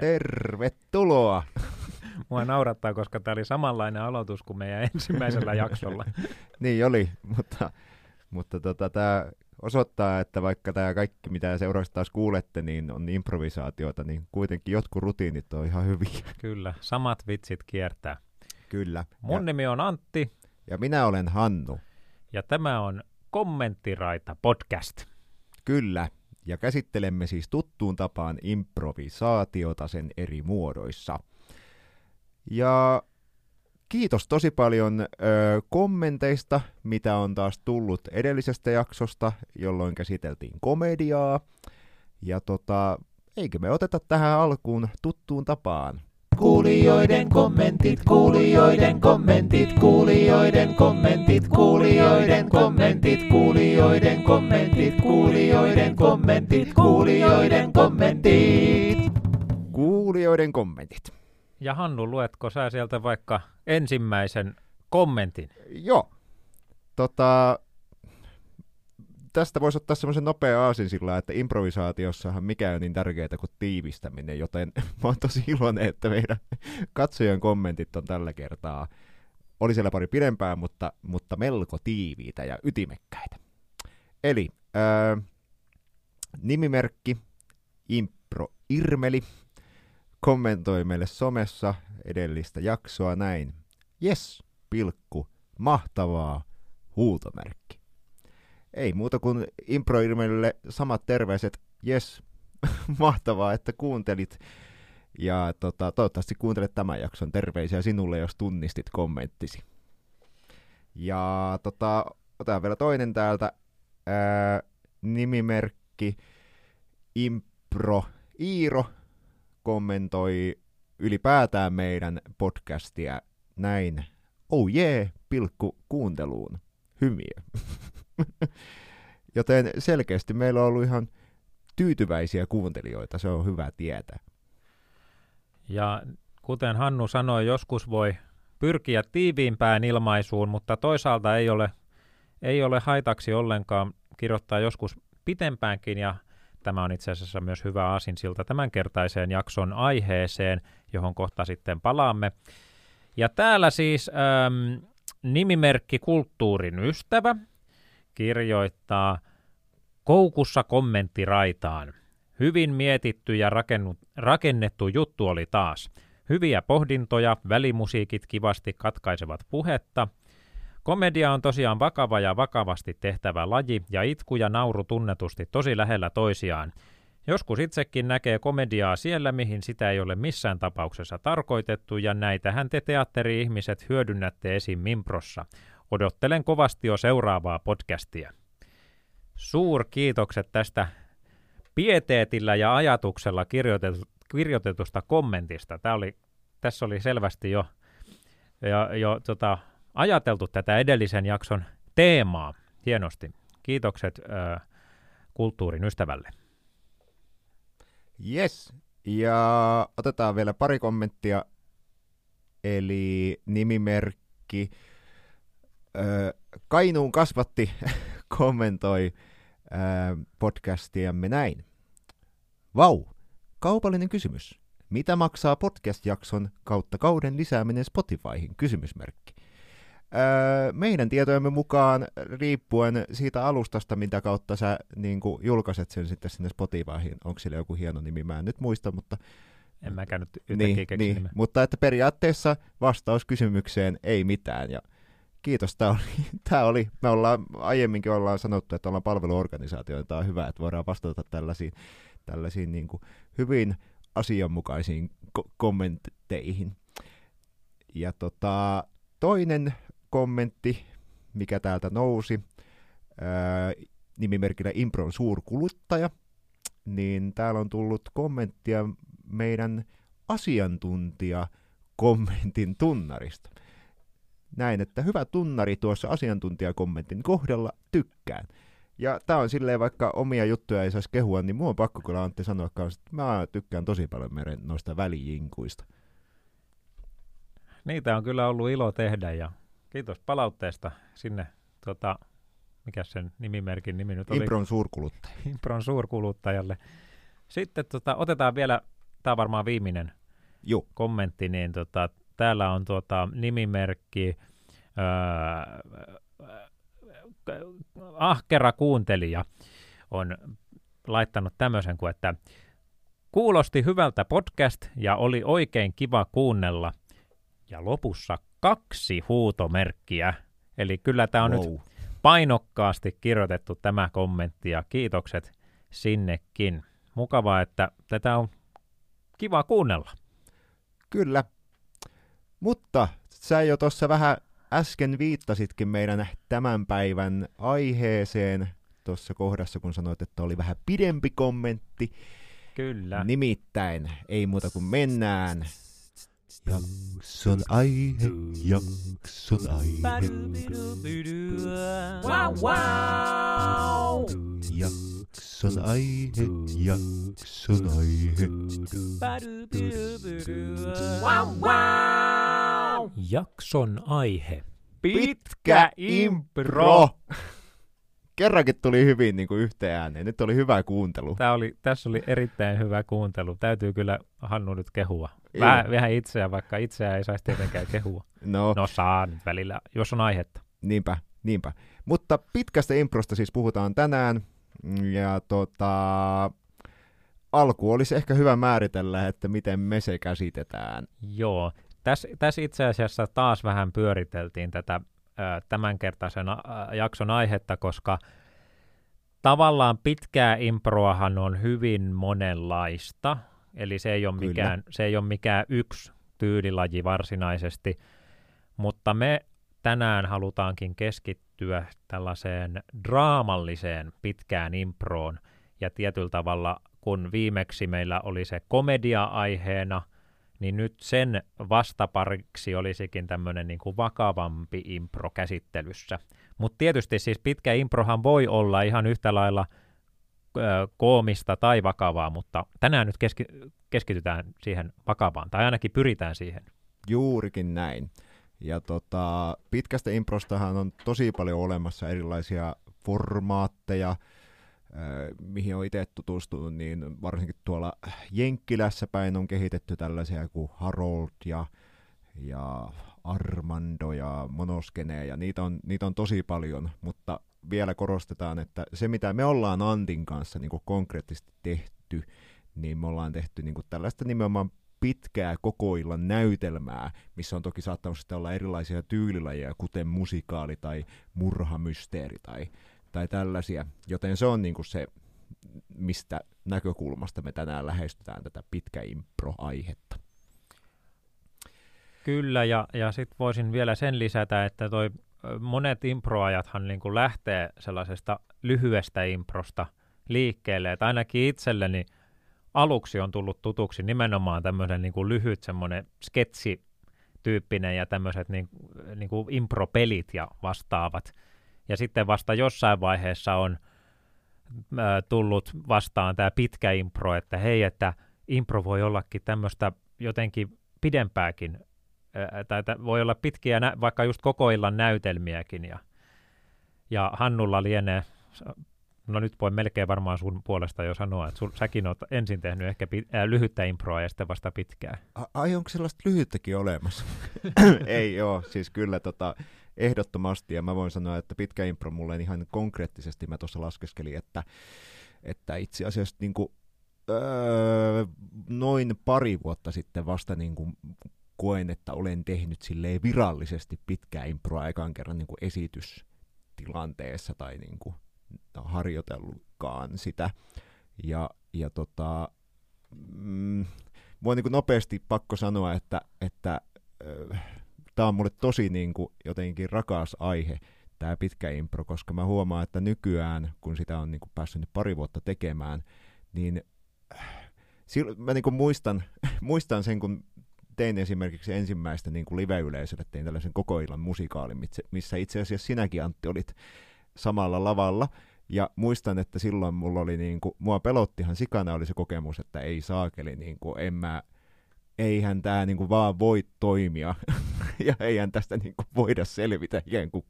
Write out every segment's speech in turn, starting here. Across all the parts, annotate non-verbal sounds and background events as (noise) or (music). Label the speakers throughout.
Speaker 1: ja tervetuloa. (laughs)
Speaker 2: Mua naurattaa, koska tämä oli samanlainen aloitus kuin meidän ensimmäisellä jaksolla. (laughs)
Speaker 1: Niin oli, mutta, mutta tota, tämä osoittaa, että vaikka tämä kaikki, mitä seuraavaksi taas kuulette, niin on improvisaatiota, niin kuitenkin jotkut rutiinit on ihan hyviä.
Speaker 2: Kyllä, samat vitsit kiertää.
Speaker 1: Kyllä.
Speaker 2: Mun
Speaker 1: Ja,
Speaker 2: nimi on Antti
Speaker 1: ja minä olen Hannu.
Speaker 2: ja tämä on Kommenttiraita podcast.
Speaker 1: Kyllä. Ja käsittelemme siis tuttuun tapaan improvisaatiota sen eri muodoissa. Ja kiitos tosi paljon ö, kommenteista, mitä on taas tullut edellisestä jaksosta, jolloin käsiteltiin komediaa. Ja tota, eikö me oteta tähän alkuun tuttuun tapaan?
Speaker 3: Kuulijoiden kommentit, kuulijoiden kommentit, kuulijoiden kommentit, kuulijoiden kommentit, kuulijoiden kommentit, kuulijoiden kommentit, kuulijoiden kommentit.
Speaker 1: Kuulijoiden kommentit.
Speaker 2: Ja Hannu, luetko sä sieltä vaikka ensimmäisen kommentin?
Speaker 1: Joo. Tota, tästä voisi ottaa semmoisen nopea aasin sillä, että improvisaatiossahan mikä on niin tärkeää kuin tiivistäminen, joten (laughs) mä oon tosi iloinen, että meidän katsojan kommentit on tällä kertaa, oli siellä pari pidempää, mutta, mutta melko tiiviitä ja ytimekkäitä. Eli ää, nimimerkki Impro Irmeli kommentoi meille somessa edellistä jaksoa näin. Yes, pilkku, mahtavaa, huutomerkki. Ei muuta kuin improirmelille samat terveiset, yes, (laughs) mahtavaa, että kuuntelit. Ja tota, toivottavasti kuuntelet tämän jakson terveisiä sinulle, jos tunnistit kommenttisi. Ja tota, otetaan vielä toinen täältä. Ää, nimimerkki Impro Iiro kommentoi ylipäätään meidän podcastia näin. Oh yeah, pilkku kuunteluun. Hymiö. (laughs) (laughs) Joten selkeästi meillä on ollut ihan tyytyväisiä kuuntelijoita, se on hyvä tietää.
Speaker 2: Ja kuten Hannu sanoi, joskus voi pyrkiä tiiviimpään ilmaisuun, mutta toisaalta ei ole, ei ole haitaksi ollenkaan kirjoittaa joskus pitempäänkin ja Tämä on itse asiassa myös hyvä aasinsilta tämänkertaiseen jakson aiheeseen, johon kohta sitten palaamme. Ja täällä siis äm, nimimerkki Kulttuurin ystävä kirjoittaa Koukussa kommenttiraitaan. Hyvin mietitty ja rakennettu juttu oli taas. Hyviä pohdintoja, välimusiikit kivasti katkaisevat puhetta – Komedia on tosiaan vakava ja vakavasti tehtävä laji, ja itku ja nauru tunnetusti tosi lähellä toisiaan. Joskus itsekin näkee komediaa siellä, mihin sitä ei ole missään tapauksessa tarkoitettu, ja näitähän te teatteri-ihmiset hyödynnätte esim. Mimprossa. Odottelen kovasti jo seuraavaa podcastia. Suur kiitokset tästä pieteetillä ja ajatuksella kirjoitetusta kommentista. Tämä oli, tässä oli selvästi jo, jo, jo tota, ajateltu tätä edellisen jakson teemaa hienosti. Kiitokset äh, kulttuurin ystävälle.
Speaker 1: Yes, ja otetaan vielä pari kommenttia. Eli nimimerkki Kainuun kasvatti (laughs) kommentoi podcastiamme näin. Vau, kaupallinen kysymys. Mitä maksaa podcast-jakson kautta kauden lisääminen Spotifyhin? Kysymysmerkki. Öö, meidän tietojemme mukaan, riippuen siitä alustasta, mitä kautta sä niin kuin, julkaiset sen sitten sinne Spotifyhin, onko sillä joku hieno nimi, mä en nyt muista, mutta...
Speaker 2: En mäkään nyt yhtäkkiä
Speaker 1: niin, niin, mutta että periaatteessa vastaus kysymykseen ei mitään, ja kiitos, tämä oli, (laughs) tää oli, me ollaan aiemminkin ollaan sanottu, että ollaan palveluorganisaatio, ja tämä on hyvä, että voidaan vastata tällaisiin, tällaisiin niin kuin, hyvin asianmukaisiin ko- kommentteihin. Ja tota, toinen kommentti, mikä täältä nousi, ää, nimimerkillä Impron suurkuluttaja, niin täällä on tullut kommenttia meidän asiantuntija kommentin tunnarista. Näin, että hyvä tunnari tuossa asiantuntijakommentin kohdalla tykkään. Ja tää on silleen, vaikka omia juttuja ei saisi kehua, niin mua on pakko kyllä Antti sanoa kanssa, että mä tykkään tosi paljon meidän noista välijinkuista.
Speaker 2: Niitä on kyllä ollut ilo tehdä ja kiitos palautteesta sinne tota, mikä sen nimimerkin nimi nyt oli?
Speaker 1: Impron suurkuluttaja. (laughs)
Speaker 2: Impron suurkuluttajalle. Sitten tota, otetaan vielä, tämä on varmaan viimeinen
Speaker 1: Joo.
Speaker 2: kommentti, niin tota, täällä on tuota, nimimerkki ää, ahkera kuuntelija on laittanut tämmöisen kuin, että kuulosti hyvältä podcast ja oli oikein kiva kuunnella. Ja lopussa kaksi huutomerkkiä. Eli kyllä tämä on wow. nyt painokkaasti kirjoitettu tämä kommentti ja kiitokset sinnekin. Mukavaa, että tätä on kiva kuunnella.
Speaker 1: Kyllä. Mutta sä jo tuossa vähän äsken viittasitkin meidän tämän päivän aiheeseen tuossa kohdassa, kun sanoit, että oli vähän pidempi kommentti.
Speaker 2: Kyllä.
Speaker 1: Nimittäin, ei muuta kuin mennään. Jakson aihe, jakson aihe.
Speaker 3: Wow, wow.
Speaker 1: Jakson aihe, jakson aihe.
Speaker 3: Wow, wow.
Speaker 2: Jakson aihe.
Speaker 1: Pitkä impro! Kerrankin tuli hyvin niin kuin yhteen ääneen. Nyt oli hyvä kuuntelu.
Speaker 2: Tämä oli, tässä oli erittäin hyvä kuuntelu. Täytyy kyllä Hannu nyt kehua. Vähän, vähän itseä, vaikka itseä ei saisi tietenkään kehua.
Speaker 1: No,
Speaker 2: No saa nyt välillä, jos on aihetta.
Speaker 1: niinpä, niinpä. Mutta pitkästä improsta siis puhutaan tänään. Ja tota, alku olisi ehkä hyvä määritellä, että miten me se käsitetään.
Speaker 2: Joo. Tässä täs itse asiassa taas vähän pyöriteltiin tätä tämänkertaisen jakson aihetta, koska tavallaan pitkää improahan on hyvin monenlaista, eli se ei ole,
Speaker 1: Kyllä.
Speaker 2: mikään, se ei ole mikään yksi tyylilaji varsinaisesti, mutta me tänään halutaankin keskittyä tällaiseen draamalliseen pitkään improon, ja tietyllä tavalla, kun viimeksi meillä oli se komedia aiheena, niin nyt sen vastapariksi olisikin tämmöinen niin kuin vakavampi impro käsittelyssä. Mutta tietysti siis pitkä improhan voi olla ihan yhtä lailla ö, koomista tai vakavaa, mutta tänään nyt keski- keskitytään siihen vakavaan, tai ainakin pyritään siihen.
Speaker 1: Juurikin näin. Ja tota, pitkästä improstahan on tosi paljon olemassa erilaisia formaatteja, mihin on itse tutustunut, niin varsinkin tuolla Jenkkilässä päin on kehitetty tällaisia kuin Harold ja, ja Armando ja Monoskene, ja niitä on, niitä on tosi paljon, mutta vielä korostetaan, että se mitä me ollaan Antin kanssa niin kuin konkreettisesti tehty, niin me ollaan tehty niin kuin tällaista nimenomaan pitkää koko illan näytelmää, missä on toki saattanut olla erilaisia tyylilajeja, kuten musikaali tai murhamysteeri tai, tai tällaisia. Joten se on niin kuin se, mistä näkökulmasta me tänään lähestytään tätä pitkä impro-aihetta.
Speaker 2: Kyllä, ja, ja sitten voisin vielä sen lisätä, että toi monet improajathan niin kuin lähtee sellaisesta lyhyestä improsta liikkeelle, että ainakin itselleni aluksi on tullut tutuksi nimenomaan tämmöinen niin lyhyt semmoinen sketsityyppinen ja tämmöiset niin, niin kuin impropelit ja vastaavat. Ja sitten vasta jossain vaiheessa on ö, tullut vastaan tämä pitkä impro, että hei, että impro voi ollakin tämmöistä jotenkin pidempääkin ää, tai että voi olla pitkiä, nä- vaikka just koko illan näytelmiäkin. Ja, ja Hannulla lienee, no nyt voi melkein varmaan sun puolesta jo sanoa, että sul, säkin oot ensin tehnyt ehkä pi- ää, lyhyttä improa ja sitten vasta pitkää.
Speaker 1: A- ai onko sellaista lyhyttäkin olemassa? (laughs) Ei joo, siis kyllä tota, ehdottomasti, ja mä voin sanoa, että pitkä impro mulle ihan konkreettisesti, mä tuossa laskeskelin, että, että itse asiassa niin kuin, öö, noin pari vuotta sitten vasta niin kuin, koen, että olen tehnyt silleen virallisesti pitkää improa ekan kerran niin kuin esitystilanteessa tai niin kuin, harjoitellutkaan sitä. Ja, ja tota, mm, voin niin nopeasti pakko sanoa, että, että äh, tämä on mulle tosi niin kuin jotenkin rakas aihe, tämä pitkä impro, koska mä huomaan, että nykyään, kun sitä on niin kuin päässyt nyt pari vuotta tekemään, niin äh, mä niin kuin muistan, (laughs) muistan sen, kun tein esimerkiksi ensimmäistä niin kuin live-yleisölle, tein tällaisen koko illan musikaalin, missä itse asiassa sinäkin Antti olit samalla lavalla, ja muistan, että silloin mulla oli niin kuin, mua pelottihan sikana oli se kokemus, että ei saakeli, niin kuin, en mä, eihän tämä niin kuin vaan voi toimia. (laughs) ja eihän tästä niin kuin voida selvitä ikään kuin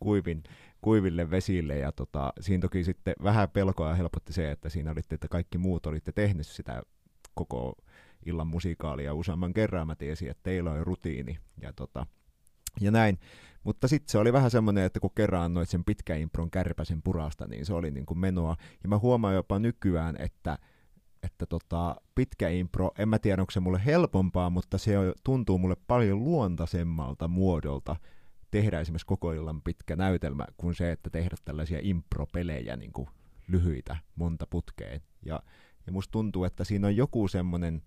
Speaker 1: kuivin, kuiville vesille. Ja tota, siinä toki sitten vähän pelkoa helpotti se, että siinä olitte, että kaikki muut olitte tehneet sitä koko illan musiikaalia useamman kerran. Mä tiesin, että teillä on rutiini ja, tota, ja näin. Mutta sitten se oli vähän semmoinen, että kun kerran annoit sen pitkä impron kärpäsen purasta, niin se oli niin kuin menoa. Ja mä huomaan jopa nykyään, että että tota, pitkä impro, en mä tiedä onko se mulle helpompaa, mutta se tuntuu mulle paljon luontaisemmalta muodolta tehdä esimerkiksi koko illan pitkä näytelmä, kuin se, että tehdä tällaisia impro-pelejä niin kuin lyhyitä, monta putkeen. Ja, ja musta tuntuu, että siinä on joku semmoinen,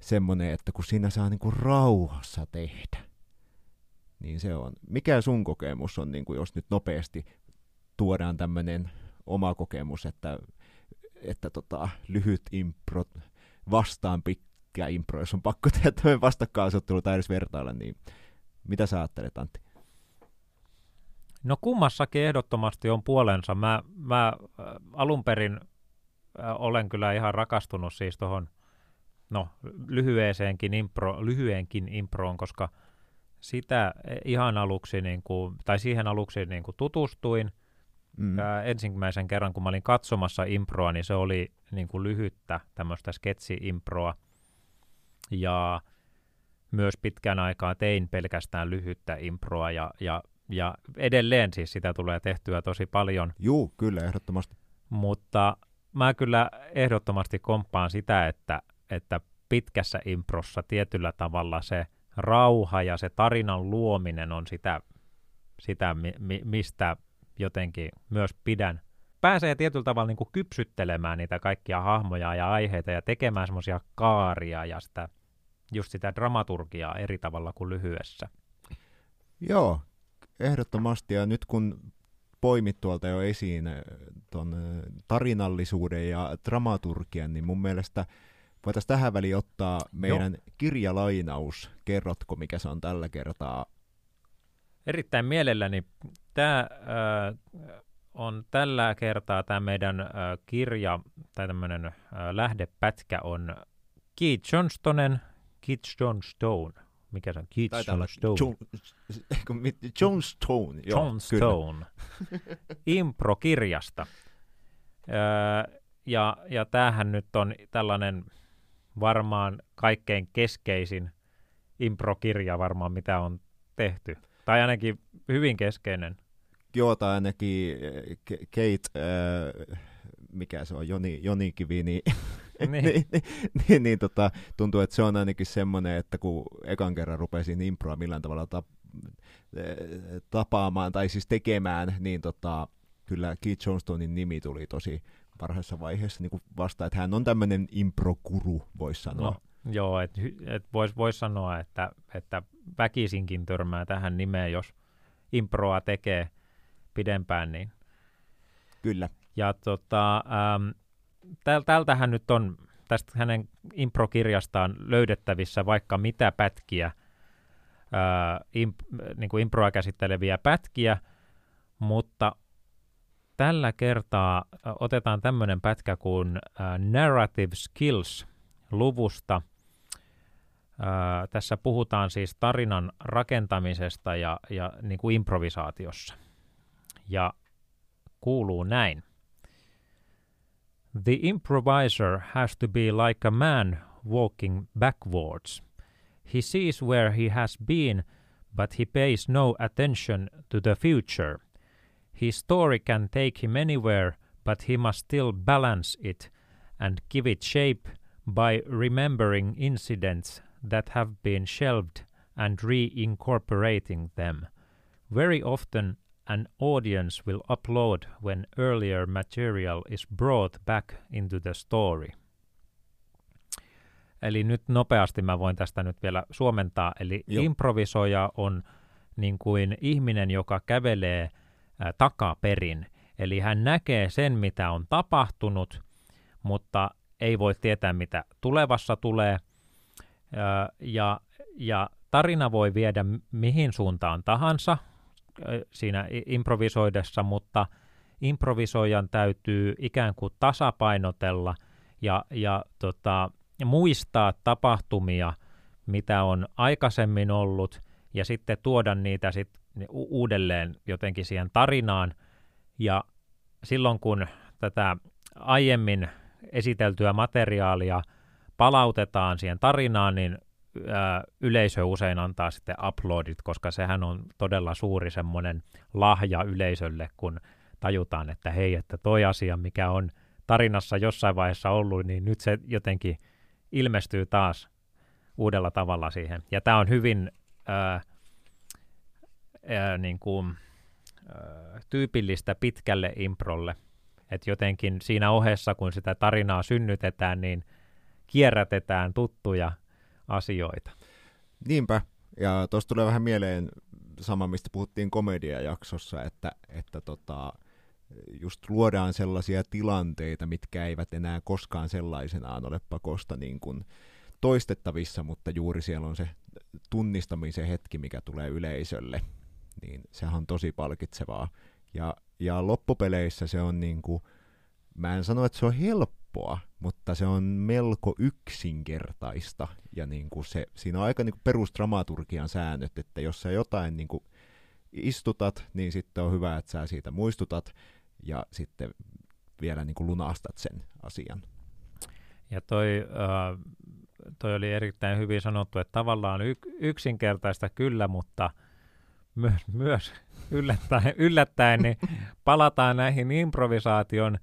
Speaker 1: semmonen, että kun siinä saa niin kuin rauhassa tehdä, niin se on. Mikä sun kokemus on, niin kuin jos nyt nopeasti tuodaan tämmöinen oma kokemus, että että tota, lyhyt impro vastaan pitkä impro, jos on pakko tehdä tämmöinen vastakkainasettelu tai edes vertailla, niin mitä sä ajattelet, Antti?
Speaker 2: No kummassakin ehdottomasti on puolensa. Mä, mä äh, alun perin äh, olen kyllä ihan rakastunut siis tuohon no, lyhyeseenkin impro, lyhyenkin improon, koska sitä ihan aluksi, niin kuin, tai siihen aluksi niin kuin tutustuin – Mm. Ensimmäisen kerran, kun mä olin katsomassa improa, niin se oli niin kuin lyhyttä tämmöistä sketsi-improa. Ja myös pitkän aikaa tein pelkästään lyhyttä improa ja, ja, ja edelleen siis sitä tulee tehtyä tosi paljon.
Speaker 1: Juu, kyllä, ehdottomasti.
Speaker 2: Mutta mä kyllä ehdottomasti komppaan sitä, että, että pitkässä improssa tietyllä tavalla se rauha ja se tarinan luominen on sitä, sitä mi, mistä jotenkin myös pidän. Pääsee tietyllä tavalla niin kuin kypsyttelemään niitä kaikkia hahmoja ja aiheita ja tekemään semmoisia kaaria ja sitä, just sitä dramaturgiaa eri tavalla kuin lyhyessä.
Speaker 1: Joo, ehdottomasti. Ja nyt kun poimit tuolta jo esiin äh, ton äh, tarinallisuuden ja dramaturgian, niin mun mielestä voitaisiin tähän väliin ottaa meidän Joo. kirjalainaus. Kerrotko, mikä se on tällä kertaa?
Speaker 2: Erittäin mielelläni. Tämä äh, on tällä kertaa tämä meidän äh, kirja tai tämmöinen äh, lähdepätkä on Keith Johnstonen, Keith Johnstone. Mikä se on? Keith Johnstone. John, (laughs)
Speaker 1: Johnstone.
Speaker 2: Johnstone. (laughs) Impro-kirjasta. Äh, ja, ja tämähän nyt on tällainen varmaan kaikkein keskeisin impro-kirja varmaan, mitä on tehty. Tai ainakin hyvin keskeinen.
Speaker 1: Joo, tai ainakin eh, Kate, äh, mikä se on, Joni, Joni Kivi, niin, niin. (laughs) niin, niin, niin, niin tota, tuntuu, että se on ainakin semmoinen, että kun ekan kerran rupesin improa millään tavalla tap, eh, tapaamaan tai siis tekemään, niin tota, kyllä Keith Johnstonin nimi tuli tosi varhaisessa vaiheessa niin vasta, että hän on tämmöinen improkuru, voisi sanoa. No,
Speaker 2: joo, että et voisi vois sanoa, että, että väkisinkin törmää tähän nimeen, jos improa tekee pidempään. Niin.
Speaker 1: Kyllä.
Speaker 2: Ja tota, ähm, täl, tältähän nyt on tästä hänen improkirjastaan löydettävissä vaikka mitä pätkiä, ää, imp, niin kuin improa käsitteleviä pätkiä, mutta tällä kertaa otetaan tämmöinen pätkä kuin ää, Narrative Skills luvusta – Tässä puhutaan siis tarinan rakentamisesta ja, ja niin kuin improvisaatiossa. Ja kuuluu näin. The improviser has to be like a man walking backwards. He sees where he has been, but he pays no attention to the future. His story can take him anywhere, but he must still balance it and give it shape by remembering incidents that have been shelved and reincorporating them. Very often, an audience will upload when earlier material is brought back into the story. Eli nyt nopeasti mä voin tästä nyt vielä suomentaa. Eli Joo. improvisoija on niin kuin ihminen, joka kävelee ä, takaperin. Eli hän näkee sen, mitä on tapahtunut, mutta ei voi tietää, mitä tulevassa tulee – ja, ja tarina voi viedä mihin suuntaan tahansa siinä improvisoidessa, mutta improvisoijan täytyy ikään kuin tasapainotella ja, ja tota, muistaa tapahtumia, mitä on aikaisemmin ollut, ja sitten tuoda niitä sit uudelleen jotenkin siihen tarinaan. Ja silloin kun tätä aiemmin esiteltyä materiaalia palautetaan siihen tarinaan, niin yleisö usein antaa sitten uploadit, koska sehän on todella suuri semmoinen lahja yleisölle, kun tajutaan, että hei, että toi asia, mikä on tarinassa jossain vaiheessa ollut, niin nyt se jotenkin ilmestyy taas uudella tavalla siihen. Ja tämä on hyvin ää, ää, niin kuin, ää, tyypillistä pitkälle improlle. Että jotenkin siinä ohessa, kun sitä tarinaa synnytetään, niin kierrätetään tuttuja asioita.
Speaker 1: Niinpä. Ja tuosta tulee vähän mieleen sama, mistä puhuttiin komediajaksossa, että, että tota, just luodaan sellaisia tilanteita, mitkä eivät enää koskaan sellaisenaan ole pakosta niin kuin toistettavissa, mutta juuri siellä on se tunnistamisen hetki, mikä tulee yleisölle, niin sehän on tosi palkitsevaa. Ja, ja loppupeleissä se on niin kuin, mä en sano, että se on helppoa, mutta se on melko yksinkertaista. Ja niin kuin se, siinä on aika niin kuin perusdramaturgian säännöt, että jos sä jotain niin kuin istutat, niin sitten on hyvä, että sä siitä muistutat ja sitten vielä niin kuin lunastat sen asian.
Speaker 2: Ja toi, äh, toi oli erittäin hyvin sanottu, että tavallaan y- yksinkertaista kyllä, mutta myös, myös yllättäen, yllättäen niin palataan näihin improvisaation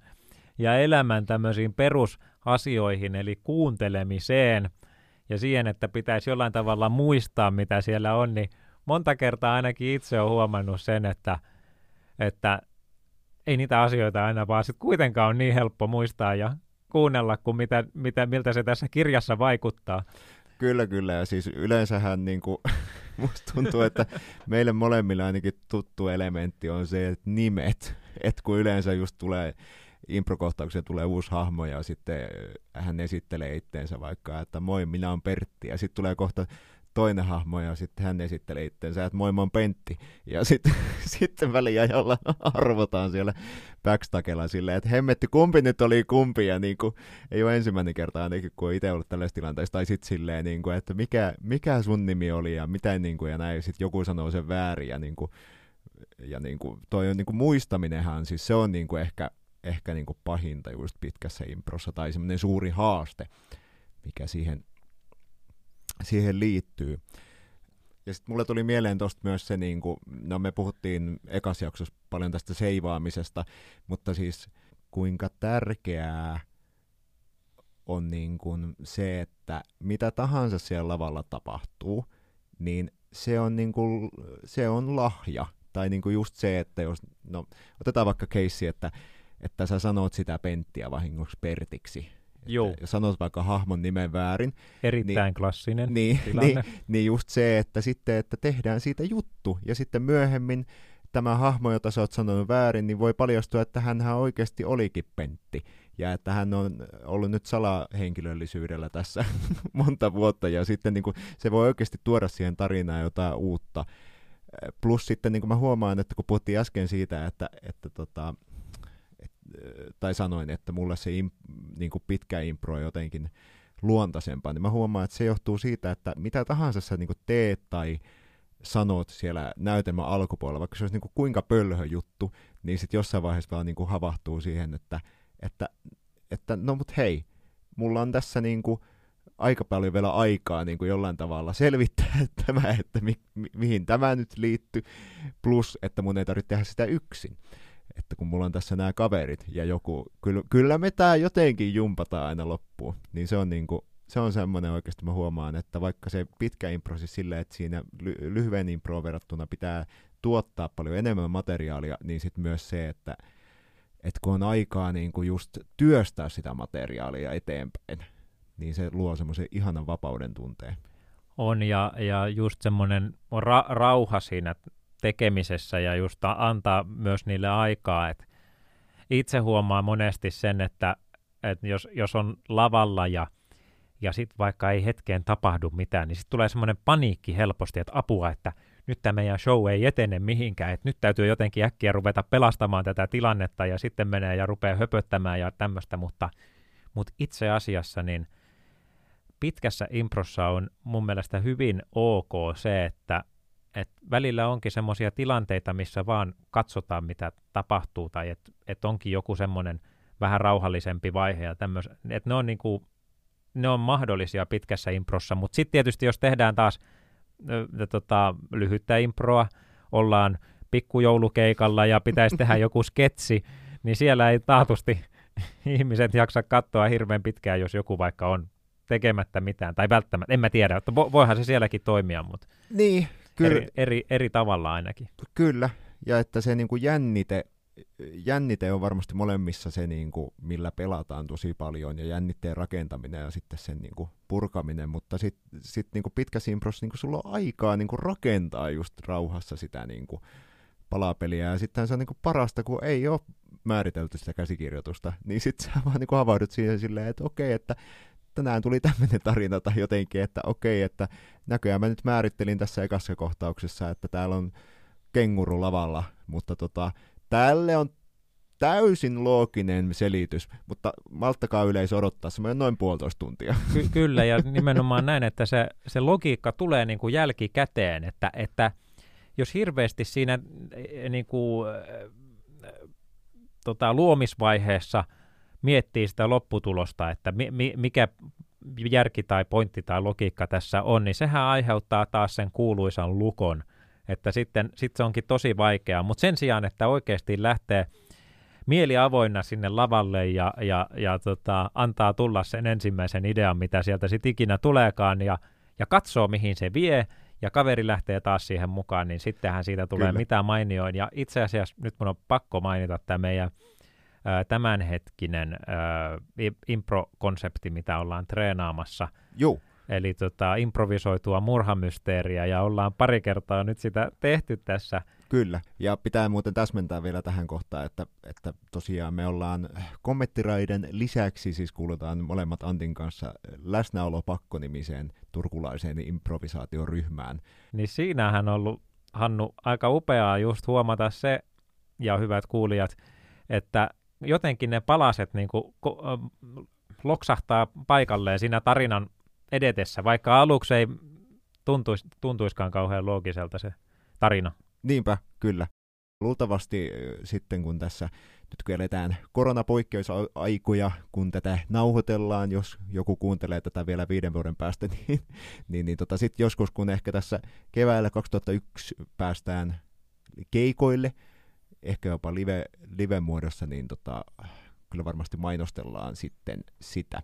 Speaker 2: ja elämän tämmöisiin perusasioihin, eli kuuntelemiseen ja siihen, että pitäisi jollain tavalla muistaa, mitä siellä on, niin monta kertaa ainakin itse olen huomannut sen, että, että ei niitä asioita aina vaan sitten kuitenkaan on niin helppo muistaa ja kuunnella kuin mitä, mitä, miltä se tässä kirjassa vaikuttaa.
Speaker 1: Kyllä, kyllä. Ja siis yleensähän niin kuin, (laughs) musta tuntuu, että meille molemmille ainakin tuttu elementti on se, että nimet. Että kun yleensä just tulee improkohtauksia tulee uusi hahmo ja sitten hän esittelee itteensä vaikka, että moi, minä olen Pertti. Ja sitten tulee kohta toinen hahmo ja sitten hän esittelee itseensä, että moi mä oon Pentti. Ja sitten, (laughs) sitten väliajalla arvotaan siellä backstakella silleen, että hemmetti kumpi nyt oli kumpi ja niin kuin, ei ole ensimmäinen kerta ainakin, kun itse ollut tällaisessa tilanteessa, tai sitten silleen, niin kuin, että mikä, mikä sun nimi oli ja mitä niin kuin, ja näin, sitten joku sanoo sen väärin ja niin kuin, ja niin kuin, toi on niin kuin muistaminenhan, siis se on niin kuin ehkä, ehkä niin kuin pahinta just pitkässä improssa tai semmoinen suuri haaste, mikä siihen siihen liittyy. Ja sitten mulle tuli mieleen tuosta myös se, niin kuin, no me puhuttiin ekas jaksossa paljon tästä seivaamisesta, mutta siis kuinka tärkeää on niin kuin se, että mitä tahansa siellä lavalla tapahtuu, niin se on, niin kuin, se on lahja. Tai niin kuin just se, että jos, no otetaan vaikka keissi, että, että sä sanot sitä penttiä vahingoksi pertiksi,
Speaker 2: Joo.
Speaker 1: Jos sanot vaikka hahmon nimen väärin.
Speaker 2: Erittäin niin, klassinen
Speaker 1: niin, (laughs)
Speaker 2: tilanne.
Speaker 1: Niin, niin just se, että sitten että tehdään siitä juttu ja sitten myöhemmin tämä hahmo, jota sä oot sanonut väärin, niin voi paljastua, että hän oikeasti olikin Pentti. Ja että hän on ollut nyt salahenkilöllisyydellä tässä (laughs) monta vuotta, ja sitten niin kuin, se voi oikeasti tuoda siihen tarinaan jotain uutta. Plus sitten niin kuin mä huomaan, että kun puhuttiin äsken siitä, että, että tota, tai sanoin, että mulle se imp, niin kuin pitkä impro on jotenkin luontaisempaa, niin mä huomaan, että se johtuu siitä, että mitä tahansa sä niin kuin teet tai sanot siellä näytelmän alkupuolella, vaikka se olisi niin kuin kuinka pölhö juttu, niin sitten jossain vaiheessa vaan niin kuin havahtuu siihen, että, että, että no mut hei, mulla on tässä niin kuin aika paljon vielä aikaa niin kuin jollain tavalla selvittää (laughs) tämä, että mi- mi- mihin tämä nyt liittyy, plus että mun ei tarvitse tehdä sitä yksin että kun mulla on tässä nämä kaverit ja joku, kyllä, kyllä me tää jotenkin jumpataan aina loppuun, niin se on niinku, se on semmoinen oikeasti mä huomaan, että vaikka se pitkä impro siis silleen, että siinä ly- lyhyen impro verrattuna pitää tuottaa paljon enemmän materiaalia, niin sitten myös se, että et kun on aikaa niin kuin just työstää sitä materiaalia eteenpäin, niin se luo semmoisen ihanan vapauden tunteen.
Speaker 2: On, ja, ja just semmoinen ra- rauha siinä tekemisessä ja just antaa myös niille aikaa. Et itse huomaa monesti sen, että, että jos, jos on lavalla ja, ja sitten vaikka ei hetkeen tapahdu mitään, niin sitten tulee semmoinen paniikki helposti, että apua, että nyt tämä meidän show ei etene mihinkään, että nyt täytyy jotenkin äkkiä ruveta pelastamaan tätä tilannetta ja sitten menee ja rupeaa höpöttämään ja tämmöistä, mutta, mutta itse asiassa niin pitkässä improssa on mun mielestä hyvin ok se, että et välillä onkin semmoisia tilanteita, missä vaan katsotaan, mitä tapahtuu, tai että et onkin joku semmoinen vähän rauhallisempi vaihe, ja tämmöis, että ne on, niinku, ne on mahdollisia pitkässä improssa, mutta sitten tietysti jos tehdään taas ö, tota, lyhyttä improa, ollaan pikkujoulukeikalla ja pitäisi tehdä joku (laughs) sketsi, niin siellä ei taatusti ihmiset jaksa katsoa hirveän pitkään, jos joku vaikka on tekemättä mitään, tai välttämättä, en mä tiedä, että voihan se sielläkin toimia, mutta
Speaker 1: Niin, kyllä,
Speaker 2: eri, eri, eri tavalla ainakin.
Speaker 1: kyllä. Ja että se niin kuin jännite, jännite on varmasti molemmissa se, niin kuin, millä pelataan tosi paljon, ja jännitteen rakentaminen ja sitten sen niin kuin, purkaminen, mutta sitten sit, niin kuin pitkässä improssa niin kuin, sulla on aikaa niin kuin, rakentaa just rauhassa sitä niin kuin, palapeliä, ja sitten se on niin kuin, parasta, kun ei ole määritelty sitä käsikirjoitusta, niin sitten sä (laughs) vaan niin kuin, havaudut siihen silleen, että okei, että tänään tuli tämmöinen tarina tai jotenkin, että okei, että näköjään mä nyt määrittelin tässä ekassa kohtauksessa, että täällä on kenguru lavalla, mutta tota, tälle on täysin looginen selitys, mutta malttakaa yleisö odottaa semmoinen noin puolitoista tuntia.
Speaker 2: Ky- kyllä, ja nimenomaan näin, että se, se logiikka tulee niin kuin jälkikäteen, että, että jos hirveästi siinä eh, niin kuin, äh, tota, luomisvaiheessa miettii sitä lopputulosta, että mi- mi- mikä järki tai pointti tai logiikka tässä on, niin sehän aiheuttaa taas sen kuuluisan lukon, että sitten sit se onkin tosi vaikeaa, mutta sen sijaan, että oikeasti lähtee mieli avoinna sinne lavalle ja, ja, ja tota, antaa tulla sen ensimmäisen idean, mitä sieltä sitten ikinä tuleekaan, ja, ja katsoo, mihin se vie, ja kaveri lähtee taas siihen mukaan, niin sittenhän siitä tulee
Speaker 1: Kyllä.
Speaker 2: mitä mainioin. Ja itse asiassa nyt mun on pakko mainita tämä meidän tämänhetkinen impro-konsepti, mitä ollaan treenaamassa.
Speaker 1: Juu,
Speaker 2: Eli tota, improvisoitua murhamysteeriä, ja ollaan pari kertaa nyt sitä tehty tässä.
Speaker 1: Kyllä, ja pitää muuten täsmentää vielä tähän kohtaan, että, että tosiaan me ollaan kommenttiraiden lisäksi, siis kuulutaan molemmat Antin kanssa läsnäolo pakkonimiseen turkulaiseen improvisaatioryhmään.
Speaker 2: Niin siinähän on ollut, Hannu, aika upeaa just huomata se, ja hyvät kuulijat, että jotenkin ne palaset niin kuin, ko- loksahtaa paikalleen siinä tarinan edetessä, vaikka aluksi ei tuntuis, tuntuiskaan kauhean loogiselta se tarina.
Speaker 1: Niinpä, kyllä. Luultavasti sitten kun tässä, nyt kun eletään koronapoikkeusaikoja, kun tätä nauhoitellaan, jos joku kuuntelee tätä vielä viiden vuoden päästä, (laughs) niin, niin, niin tota, sitten joskus kun ehkä tässä keväällä 2001 päästään keikoille, ehkä jopa live, live-muodossa, niin tota, kyllä varmasti mainostellaan sitten sitä.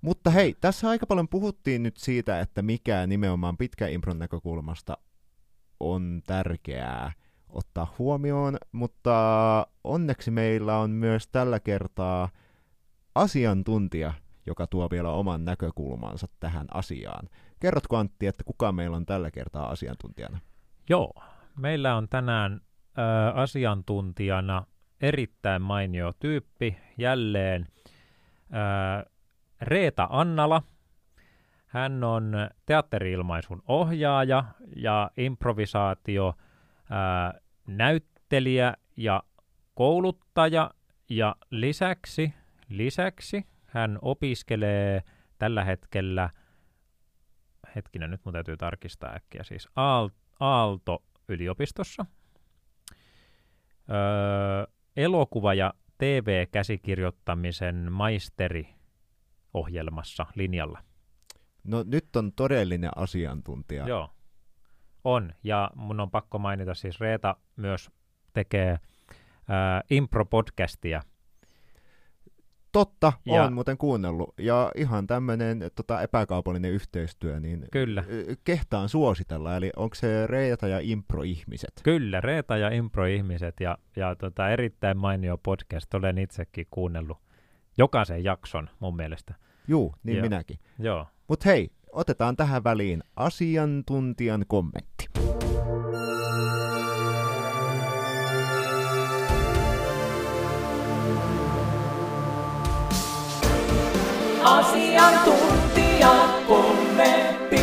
Speaker 1: Mutta hei, tässä aika paljon puhuttiin nyt siitä, että mikä nimenomaan pitkä impron näkökulmasta on tärkeää ottaa huomioon, mutta onneksi meillä on myös tällä kertaa asiantuntija, joka tuo vielä oman näkökulmansa tähän asiaan. Kerrotko Antti, että kuka meillä on tällä kertaa asiantuntijana?
Speaker 2: Joo, meillä on tänään asiantuntijana erittäin mainio tyyppi jälleen Reeta Annala. Hän on teatteriilmaisun ohjaaja ja improvisaatio näyttelijä ja kouluttaja ja lisäksi, lisäksi hän opiskelee tällä hetkellä, hetkinen nyt mun täytyy tarkistaa äkkiä, siis Aal- Aalto-yliopistossa. Öö, elokuva- ja TV-käsikirjoittamisen maisteriohjelmassa linjalla.
Speaker 1: No nyt on todellinen asiantuntija.
Speaker 2: Joo, on. Ja mun on pakko mainita, siis Reeta myös tekee ää, impro-podcastia.
Speaker 1: Totta,
Speaker 2: Ja-
Speaker 1: on muuten kuunnellut. Ja ihan tämmöinen tota, epäkaupallinen yhteistyö, niin
Speaker 2: Kyllä.
Speaker 1: kehtaan suositella. Eli onko se Reeta ja Impro-ihmiset?
Speaker 2: Kyllä, Reeta ja impro-ihmiset ja, ja tota, erittäin mainio podcast. Olen itsekin kuunnellut jokaisen jakson mun mielestä.
Speaker 1: Juu, niin
Speaker 2: Joo.
Speaker 1: minäkin.
Speaker 2: Joo.
Speaker 1: Mutta hei, otetaan tähän väliin asiantuntijan kommentti.
Speaker 3: Asiantuntija kommentti.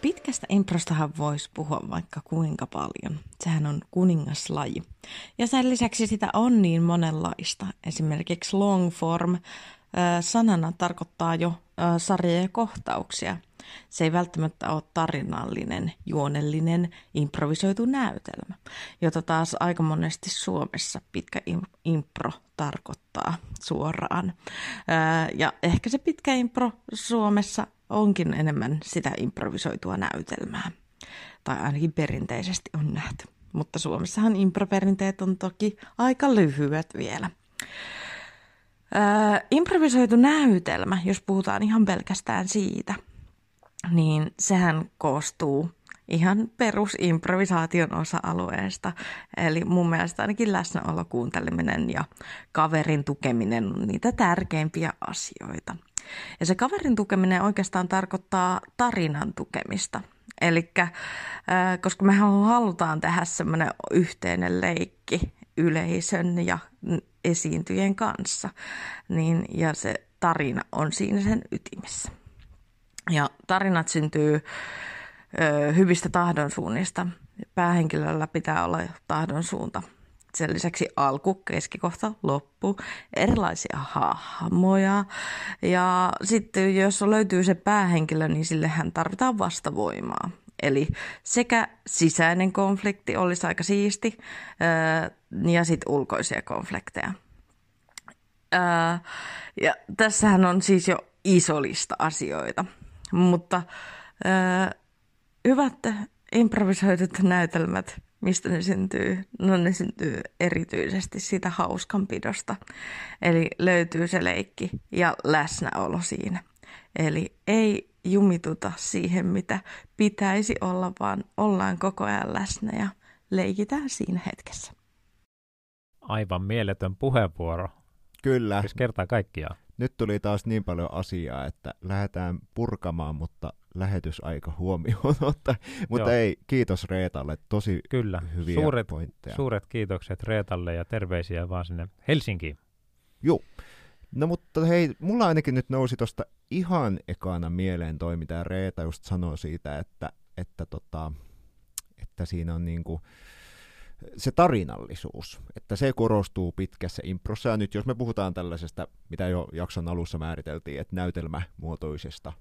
Speaker 4: Pitkästä improstahan voisi puhua vaikka kuinka paljon. Sehän on kuningaslaji. Ja sen lisäksi sitä on niin monenlaista. Esimerkiksi long form sanana tarkoittaa jo sarjoja ja kohtauksia. Se ei välttämättä ole tarinallinen, juonellinen, improvisoitu näytelmä, jota taas aika monesti Suomessa pitkä impro tarkoittaa suoraan. Ja ehkä se pitkä impro Suomessa onkin enemmän sitä improvisoitua näytelmää. Tai ainakin perinteisesti on nähty. Mutta Suomessahan improperinteet on toki aika lyhyet vielä. Öö, improvisoitu näytelmä, jos puhutaan ihan pelkästään siitä, niin sehän koostuu ihan perusimprovisaation osa-alueesta. Eli mun mielestä ainakin läsnäolo, kuunteleminen ja kaverin tukeminen on niitä tärkeimpiä asioita. Ja se kaverin tukeminen oikeastaan tarkoittaa tarinan tukemista. Eli koska me halutaan tehdä semmoinen yhteinen leikki yleisön ja esiintyjen kanssa, niin, ja se tarina on siinä sen ytimessä. Ja tarinat syntyy ö, hyvistä tahdonsuunnista. Päähenkilöllä pitää olla tahdonsuunta. Sen lisäksi alku, keskikohta, loppu, erilaisia hahmoja. Ja sitten jos löytyy se päähenkilö, niin sillehän tarvitaan vastavoimaa. Eli sekä sisäinen konflikti olisi aika siisti, ja sitten ulkoisia konflikteja. Ja tässähän on siis jo iso lista asioita. Mutta hyvät improvisoidut näytelmät, mistä ne syntyy? No ne syntyy erityisesti siitä hauskanpidosta. Eli löytyy se leikki ja läsnäolo siinä. Eli ei jumituta siihen, mitä pitäisi olla, vaan ollaan koko ajan läsnä ja leikitään siinä hetkessä.
Speaker 2: Aivan mieletön puheenvuoro.
Speaker 1: Kyllä.
Speaker 2: Siis kertaa kaikkiaan
Speaker 1: nyt tuli taas niin paljon asiaa, että lähdetään purkamaan, mutta lähetysaika huomioon (laughs) otta. Mutta Joo. ei, kiitos Reetalle, tosi Kyllä. hyviä
Speaker 2: suuret,
Speaker 1: pointteja.
Speaker 2: Suuret kiitokset Reetalle ja terveisiä vaan sinne Helsinkiin.
Speaker 1: Joo. No mutta hei, mulla ainakin nyt nousi tuosta ihan ekana mieleen toi, mitä Reeta just sanoi siitä, että, että, tota, että siinä on niinku, se tarinallisuus, että se korostuu pitkässä improssa. Ja nyt jos me puhutaan tällaisesta, mitä jo jakson alussa määriteltiin, että näytelmämuotoisesta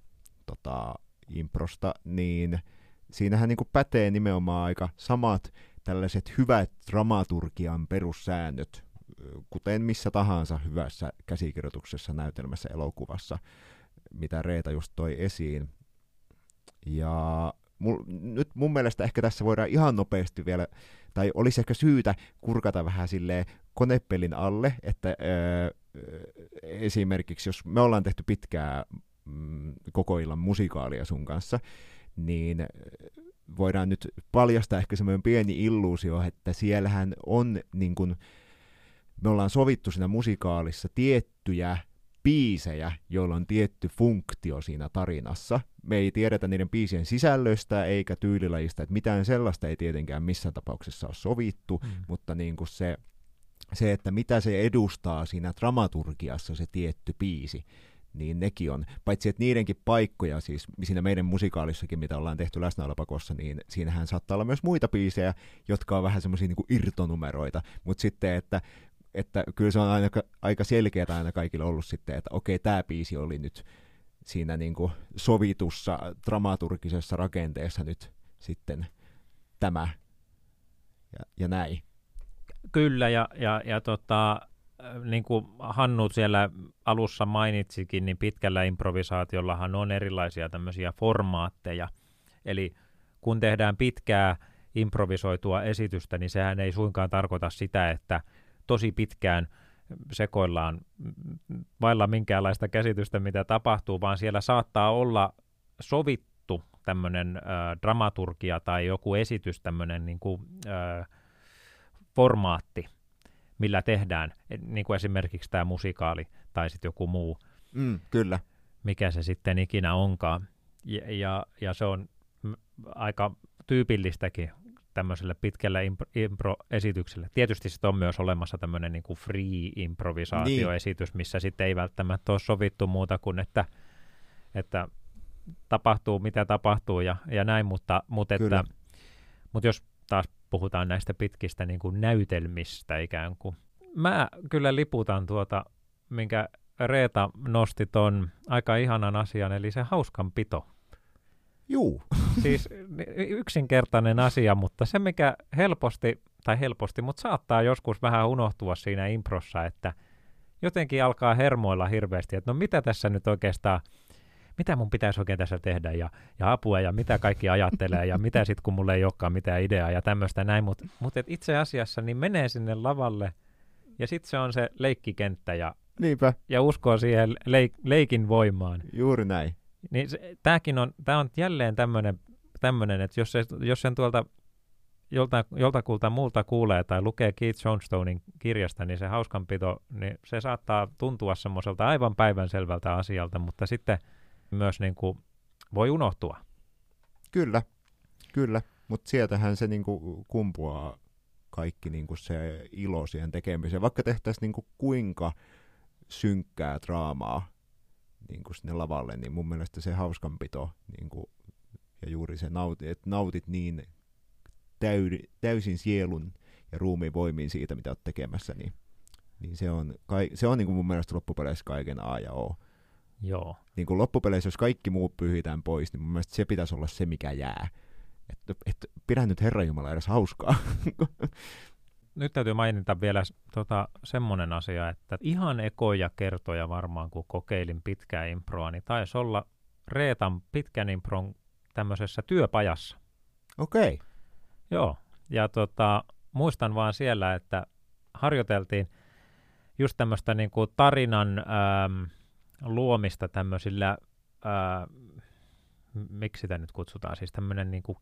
Speaker 1: tota, improsta, niin siinähän niin pätee nimenomaan aika samat tällaiset hyvät dramaturgian perussäännöt, kuten missä tahansa hyvässä käsikirjoituksessa, näytelmässä, elokuvassa, mitä Reeta just toi esiin. Ja mul, nyt mun mielestä ehkä tässä voidaan ihan nopeasti vielä tai olisi ehkä syytä kurkata vähän sille konepelin alle, että öö, esimerkiksi jos me ollaan tehty pitkää mm, koko illan musikaalia sun kanssa, niin voidaan nyt paljastaa ehkä semmoinen pieni illuusio, että siellähän on niin kun, me ollaan sovittu siinä musikaalissa tiettyjä biisejä, joilla on tietty funktio siinä tarinassa. Me ei tiedetä niiden biisien sisällöstä eikä tyylilajista, että mitään sellaista ei tietenkään missään tapauksessa ole sovittu, mm. mutta niin kuin se, se, että mitä se edustaa siinä dramaturgiassa se tietty biisi, niin nekin on, paitsi että niidenkin paikkoja, siis siinä meidän musikaalissakin, mitä ollaan tehty läsnäolopakossa, niin siinähän saattaa olla myös muita biisejä, jotka on vähän semmoisia niin irtonumeroita, mutta sitten, että että kyllä se on aina, aika selkeää aina kaikille ollut sitten, että okei, tämä biisi oli nyt siinä niin kuin sovitussa dramaturgisessa rakenteessa nyt sitten tämä ja, ja näin.
Speaker 2: Kyllä, ja, ja, ja tota, niin kuin Hannu siellä alussa mainitsikin, niin pitkällä improvisaatiollahan on erilaisia tämmöisiä formaatteja. Eli kun tehdään pitkää improvisoitua esitystä, niin sehän ei suinkaan tarkoita sitä, että tosi pitkään sekoillaan vailla minkäänlaista käsitystä, mitä tapahtuu, vaan siellä saattaa olla sovittu tämmöinen äh, dramaturgia tai joku esitys, tämmöinen niin kuin, äh, formaatti, millä tehdään, niin kuin esimerkiksi tämä musikaali tai sitten joku muu.
Speaker 1: Mm, kyllä.
Speaker 2: Mikä se sitten ikinä onkaan. Ja, ja, ja se on aika tyypillistäkin tämmöiselle pitkälle impro- impro-esitykselle. Tietysti sitten on myös olemassa tämmöinen niin kuin free-improvisaatioesitys, niin. missä sitten ei välttämättä ole sovittu muuta kuin, että, että tapahtuu mitä tapahtuu ja, ja näin, mutta, mutta,
Speaker 1: Kyllä.
Speaker 2: että, mutta jos taas puhutaan näistä pitkistä niin kuin näytelmistä ikään kuin. Mä kyllä liputan tuota, minkä Reeta nosti ton aika ihanan asian, eli se hauskanpito.
Speaker 1: Juu,
Speaker 2: Siis yksinkertainen asia, mutta se mikä helposti, tai helposti, mutta saattaa joskus vähän unohtua siinä improssa, että jotenkin alkaa hermoilla hirveästi, että no mitä tässä nyt oikeastaan, mitä mun pitäisi oikein tässä tehdä ja, ja apua ja mitä kaikki ajattelee ja mitä sitten kun mulla ei olekaan mitään ideaa ja tämmöistä näin, mutta mut et itse asiassa niin menee sinne lavalle ja sitten se on se leikkikenttä ja,
Speaker 1: niinpä,
Speaker 2: ja uskoo siihen leik, leikin voimaan.
Speaker 1: juuri näin.
Speaker 2: Niin se, tämäkin on, tämä on jälleen tämmöinen, tämmönen, että jos, se, jos sen tuolta jolta, joltakulta muulta kuulee tai lukee Keith Jonestonein kirjasta, niin se hauskanpito, niin se saattaa tuntua semmoiselta aivan päivänselvältä asialta, mutta sitten myös niin kuin voi unohtua.
Speaker 1: Kyllä, kyllä, mutta sieltähän se niinku kumpuaa kaikki niinku se ilo siihen tekemiseen. Vaikka tehtäisiin niinku kuinka synkkää draamaa niinku sinne lavalle, niin mun mielestä se hauskanpito niinku, ja juuri se, nauti, että nautit niin täydi, täysin sielun ja ruumiin voimiin siitä, mitä olet tekemässä, niin, niin se on, kai, se on niinku mun mielestä loppupeleissä kaiken A ja O.
Speaker 2: Joo.
Speaker 1: Niin kuin loppupeleissä, jos kaikki muut pyhitään pois, niin mun mielestä se pitäisi olla se, mikä jää. Että et, pidä nyt Herran Jumala edes hauskaa. (laughs)
Speaker 2: Nyt täytyy mainita vielä tota, semmoinen asia, että ihan ekoja kertoja varmaan, kun kokeilin pitkää improa, niin taisi olla Reetan pitkän impron tämmöisessä työpajassa.
Speaker 1: Okei. Okay.
Speaker 2: Joo, ja tota, muistan vaan siellä, että harjoiteltiin just tämmöistä niin kuin tarinan ähm, luomista tämmöisillä, miksi sitä nyt kutsutaan, siis tämmöinen niin kuin,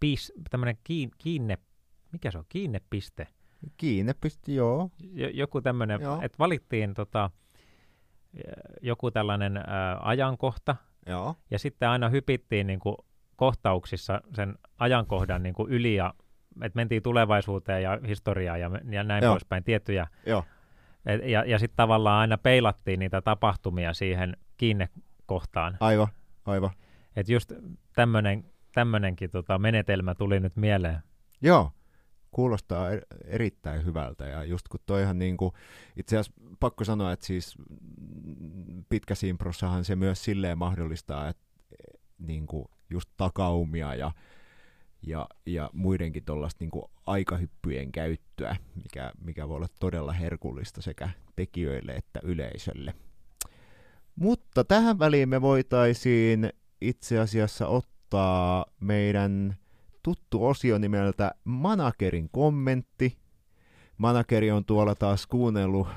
Speaker 2: pis, tämmöinen kiin, kiinne, mikä se on, kiinnepiste,
Speaker 1: Kiinne pisti, joo.
Speaker 2: jo, joku tämmöinen, että valittiin tota, joku tällainen äh, ajankohta,
Speaker 1: Joo.
Speaker 2: ja sitten aina hypittiin niin kuin kohtauksissa sen ajankohdan niin kuin yli ja että mentiin tulevaisuuteen ja historiaan ja, ja näin
Speaker 1: Joo.
Speaker 2: poispäin tiettyjä.
Speaker 1: Joo.
Speaker 2: Et, ja ja sitten tavallaan aina peilattiin niitä tapahtumia siihen kiinnekohtaan.
Speaker 1: Aivan, aivan.
Speaker 2: Että just tämmönen, tämmöinenkin tota menetelmä tuli nyt mieleen.
Speaker 1: Joo. Kuulostaa er- erittäin hyvältä ja just kun toihan niinku, itse asiassa pakko sanoa, että siis pitkässä improssahan se myös silleen mahdollistaa, että eh, niinku just takaumia ja, ja, ja muidenkin tuollaista niinku aikahyppyjen käyttöä, mikä, mikä voi olla todella herkullista sekä tekijöille että yleisölle. Mutta tähän väliin me voitaisiin itse asiassa ottaa meidän tuttu osio nimeltä Managerin kommentti. Manageri on tuolla taas kuunnellut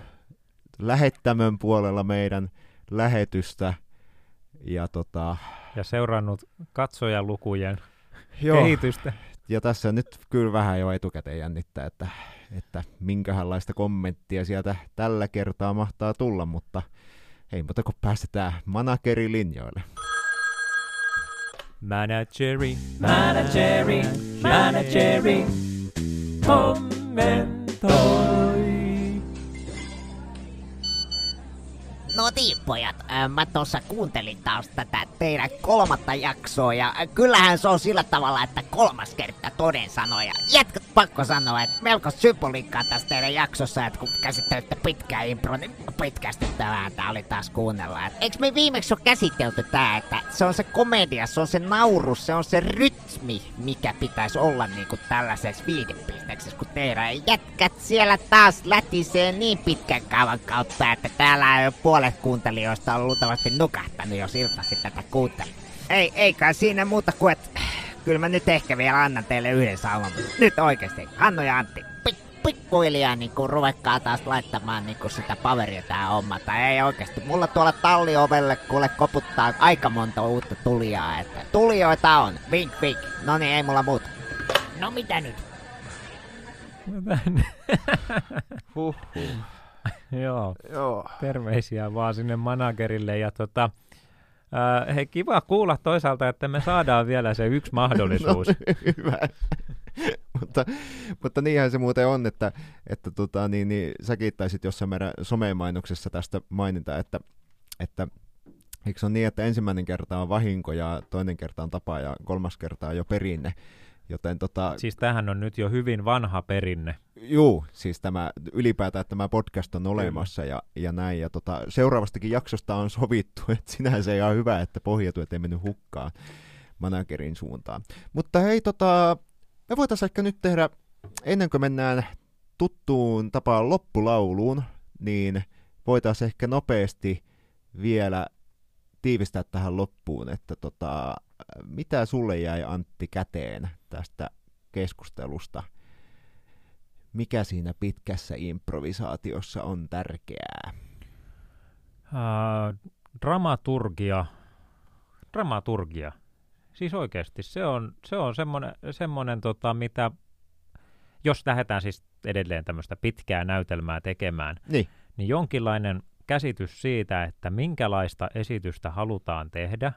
Speaker 1: lähettämön puolella meidän lähetystä. Ja, tota,
Speaker 2: Ja seurannut katsojalukujen
Speaker 1: joo,
Speaker 2: kehitystä.
Speaker 1: ja tässä nyt kyllä vähän jo etukäteen jännittää, että, että minkälaista kommenttia sieltä tällä kertaa mahtaa tulla, mutta ei muuta kuin päästetään Managerin linjoille.
Speaker 2: Manageri.
Speaker 3: Manageri, manageri, kommentoi.
Speaker 5: No niin, pojat. Äh, Mä tuossa kuuntelin taas tätä teidän kolmatta jaksoa ja äh, kyllähän se on sillä tavalla, että kolmas kerta toden sanoja. Jätkät pakko sanoa, että melko symboliikkaa tässä teidän jaksossa, että kun käsittelitte pitkää impro, niin pitkästyttävää tää oli taas kuunnella. Et Eikö me viimeksi ole käsitelty tää, että se on se komedia, se on se nauru, se on se rytmi, mikä pitäisi olla niinku tällaisessa viihdepisteeksessä, kun teidän jätkät siellä taas lätisee niin pitkän kaavan kautta, että täällä jo puolet kuuntelijoista on luultavasti nukahtanut jos iltaisin tätä kuuntelu. Ei, ei kai siinä muuta kuin, että kyllä mä nyt ehkä vielä annan teille yhden sauman. Nyt oikeesti, Hanno ja Antti, pik- pikkuhiljaa niinku ruvekkaa taas laittamaan niinku sitä paveria tää homma. Tai ei oikeesti, mulla tuolla talliovelle kuule koputtaa aika monta uutta tulijaa, että tulijoita on, vink vink. No niin, ei mulla muuta. No mitä nyt?
Speaker 1: Huhhuh.
Speaker 2: Joo,
Speaker 1: Joo.
Speaker 2: terveisiä vaan sinne managerille. Ja tota, ää, hei, kiva kuulla toisaalta, että me saadaan vielä se yksi (laughs) mahdollisuus.
Speaker 1: No, hyvä. (laughs) mutta, mutta niinhän se muuten on, että, että tota, niin, niin, säkin taisit jossain meidän somemainoksessa tästä mainita, että, että Eikö se ole niin, että ensimmäinen kerta on vahinko ja toinen kerta on tapa ja kolmas kerta on jo perinne? Joten tota,
Speaker 2: Siis tämähän on nyt jo hyvin vanha perinne.
Speaker 1: Juu, siis tämä, ylipäätään että tämä podcast on olemassa ja, ja näin. Ja tota, seuraavastakin jaksosta on sovittu, (laughs) että sinänsä ei ole hyvä, että pohjatyöt ei mennyt hukkaan managerin suuntaan. Mutta hei, tota, me voitaisiin ehkä nyt tehdä, ennen kuin mennään tuttuun tapaan loppulauluun, niin voitaisiin ehkä nopeasti vielä tiivistää tähän loppuun, että tota, mitä sulle jäi Antti käteen tästä keskustelusta? Mikä siinä pitkässä improvisaatiossa on tärkeää?
Speaker 2: Uh, dramaturgia. Dramaturgia. Siis oikeasti se on, se on semmoinen, semmoinen tota, mitä, jos lähdetään siis edelleen tämmöistä pitkää näytelmää tekemään,
Speaker 1: Niin,
Speaker 2: niin jonkinlainen käsitys siitä, että minkälaista esitystä halutaan tehdä,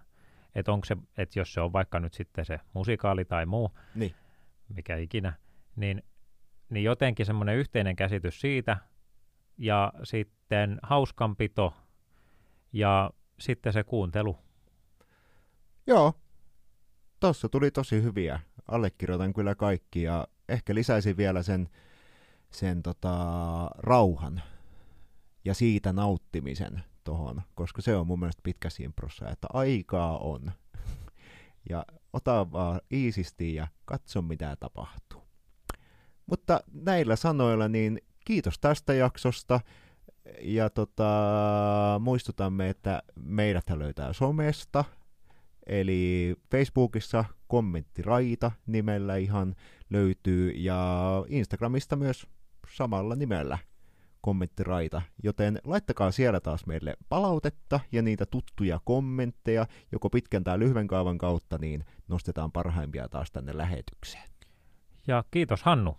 Speaker 2: että onko se, että jos se on vaikka nyt sitten se musikaali tai muu,
Speaker 1: niin.
Speaker 2: mikä ikinä, niin, niin jotenkin semmoinen yhteinen käsitys siitä, ja sitten hauskanpito, ja sitten se kuuntelu.
Speaker 1: Joo, tossa tuli tosi hyviä. Allekirjoitan kyllä kaikki ja ehkä lisäisin vielä sen, sen tota, rauhan ja siitä nauttimisen tohon, koska se on mun mielestä pitkä improssa, että aikaa on. (laughs) ja ota vaan iisisti ja katso mitä tapahtuu. Mutta näillä sanoilla niin kiitos tästä jaksosta. Ja tota, muistutamme, että meidät löytää somesta, eli Facebookissa kommenttiraita nimellä ihan löytyy, ja Instagramista myös samalla nimellä kommenttiraita, joten laittakaa siellä taas meille palautetta ja niitä tuttuja kommentteja, joko pitkän tai lyhyen kaavan kautta, niin nostetaan parhaimpia taas tänne lähetykseen.
Speaker 2: Ja kiitos Hannu.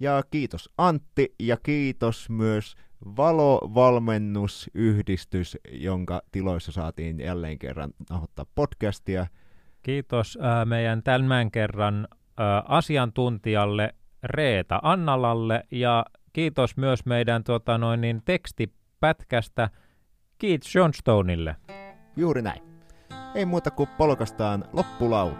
Speaker 1: Ja kiitos Antti ja kiitos myös Valovalmennusyhdistys, jonka tiloissa saatiin jälleen kerran nauhoittaa podcastia.
Speaker 2: Kiitos ää, meidän tämän kerran ää, asiantuntijalle Reeta Annalalle ja kiitos myös meidän tota, noin, niin, tekstipätkästä Keith Johnstonille.
Speaker 1: Juuri näin. Ei muuta kuin polkastaan loppulaulu.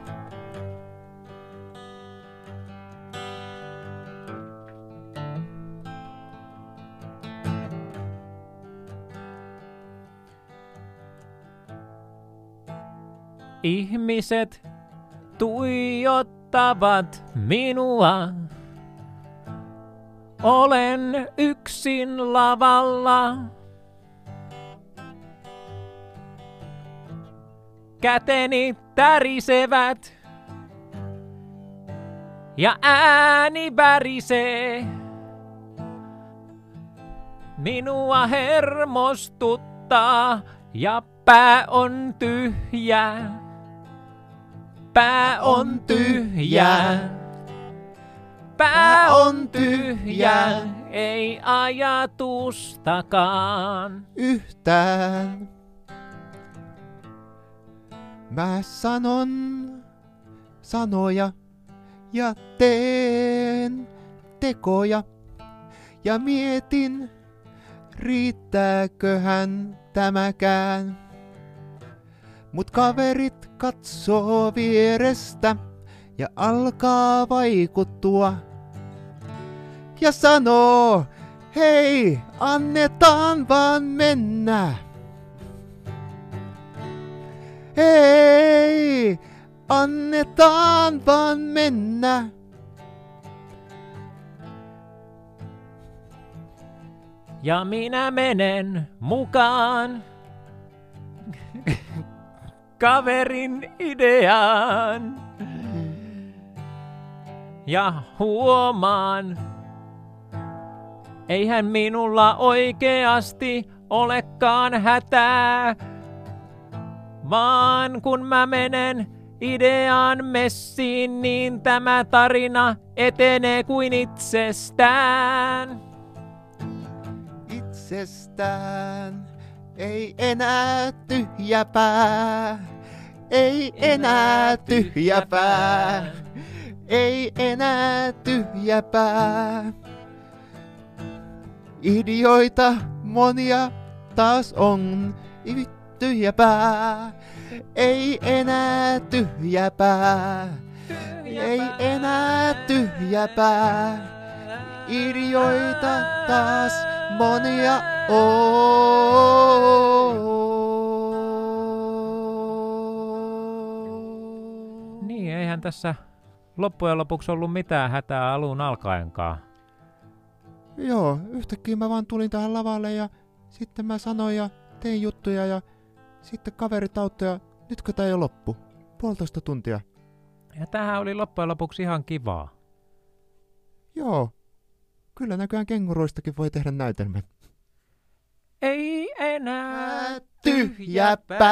Speaker 2: Ihmiset tuijottavat minua. Olen yksin lavalla. Käteni tärisevät ja ääni värisee. Minua hermostuttaa ja pää on tyhjä. Pää on tyhjä. Pää on tyhjä, ei ajatustakaan.
Speaker 1: Yhtään. Mä sanon sanoja ja teen tekoja ja mietin, riittääköhän tämäkään. Mut kaverit katsoo vierestä ja alkaa vaikuttua. Ja sanoo, hei, annetaan vaan mennä. Hei, annetaan vaan mennä.
Speaker 2: Ja minä menen mukaan kaverin ideaan. Ja huomaan, eihän minulla oikeasti olekaan hätää, vaan kun mä menen ideaan messiin, niin tämä tarina etenee kuin itsestään.
Speaker 1: Itsestään ei enää tyhjä pää. Ei enää tyhjä pää. Ei enää tyhjä pää. Idioita monia taas on. I vittu tyhjä pää. Ei enää tyhjä pää. Ei enää tyhjä pää. Idioita taas monia on.
Speaker 2: Niin, eihän tässä loppujen lopuksi ollut mitään hätää alun alkaenkaan.
Speaker 1: Joo, yhtäkkiä mä vaan tulin tähän lavalle ja sitten mä sanoin ja tein juttuja ja sitten kaverit auttoi ja nytkö tää jo loppu? Puolitoista tuntia.
Speaker 2: Ja tähän oli loppujen lopuksi ihan kivaa.
Speaker 1: Joo. Kyllä näköjään kenguruistakin voi tehdä näytelmän.
Speaker 2: Ei enää
Speaker 1: Tyhjä pää.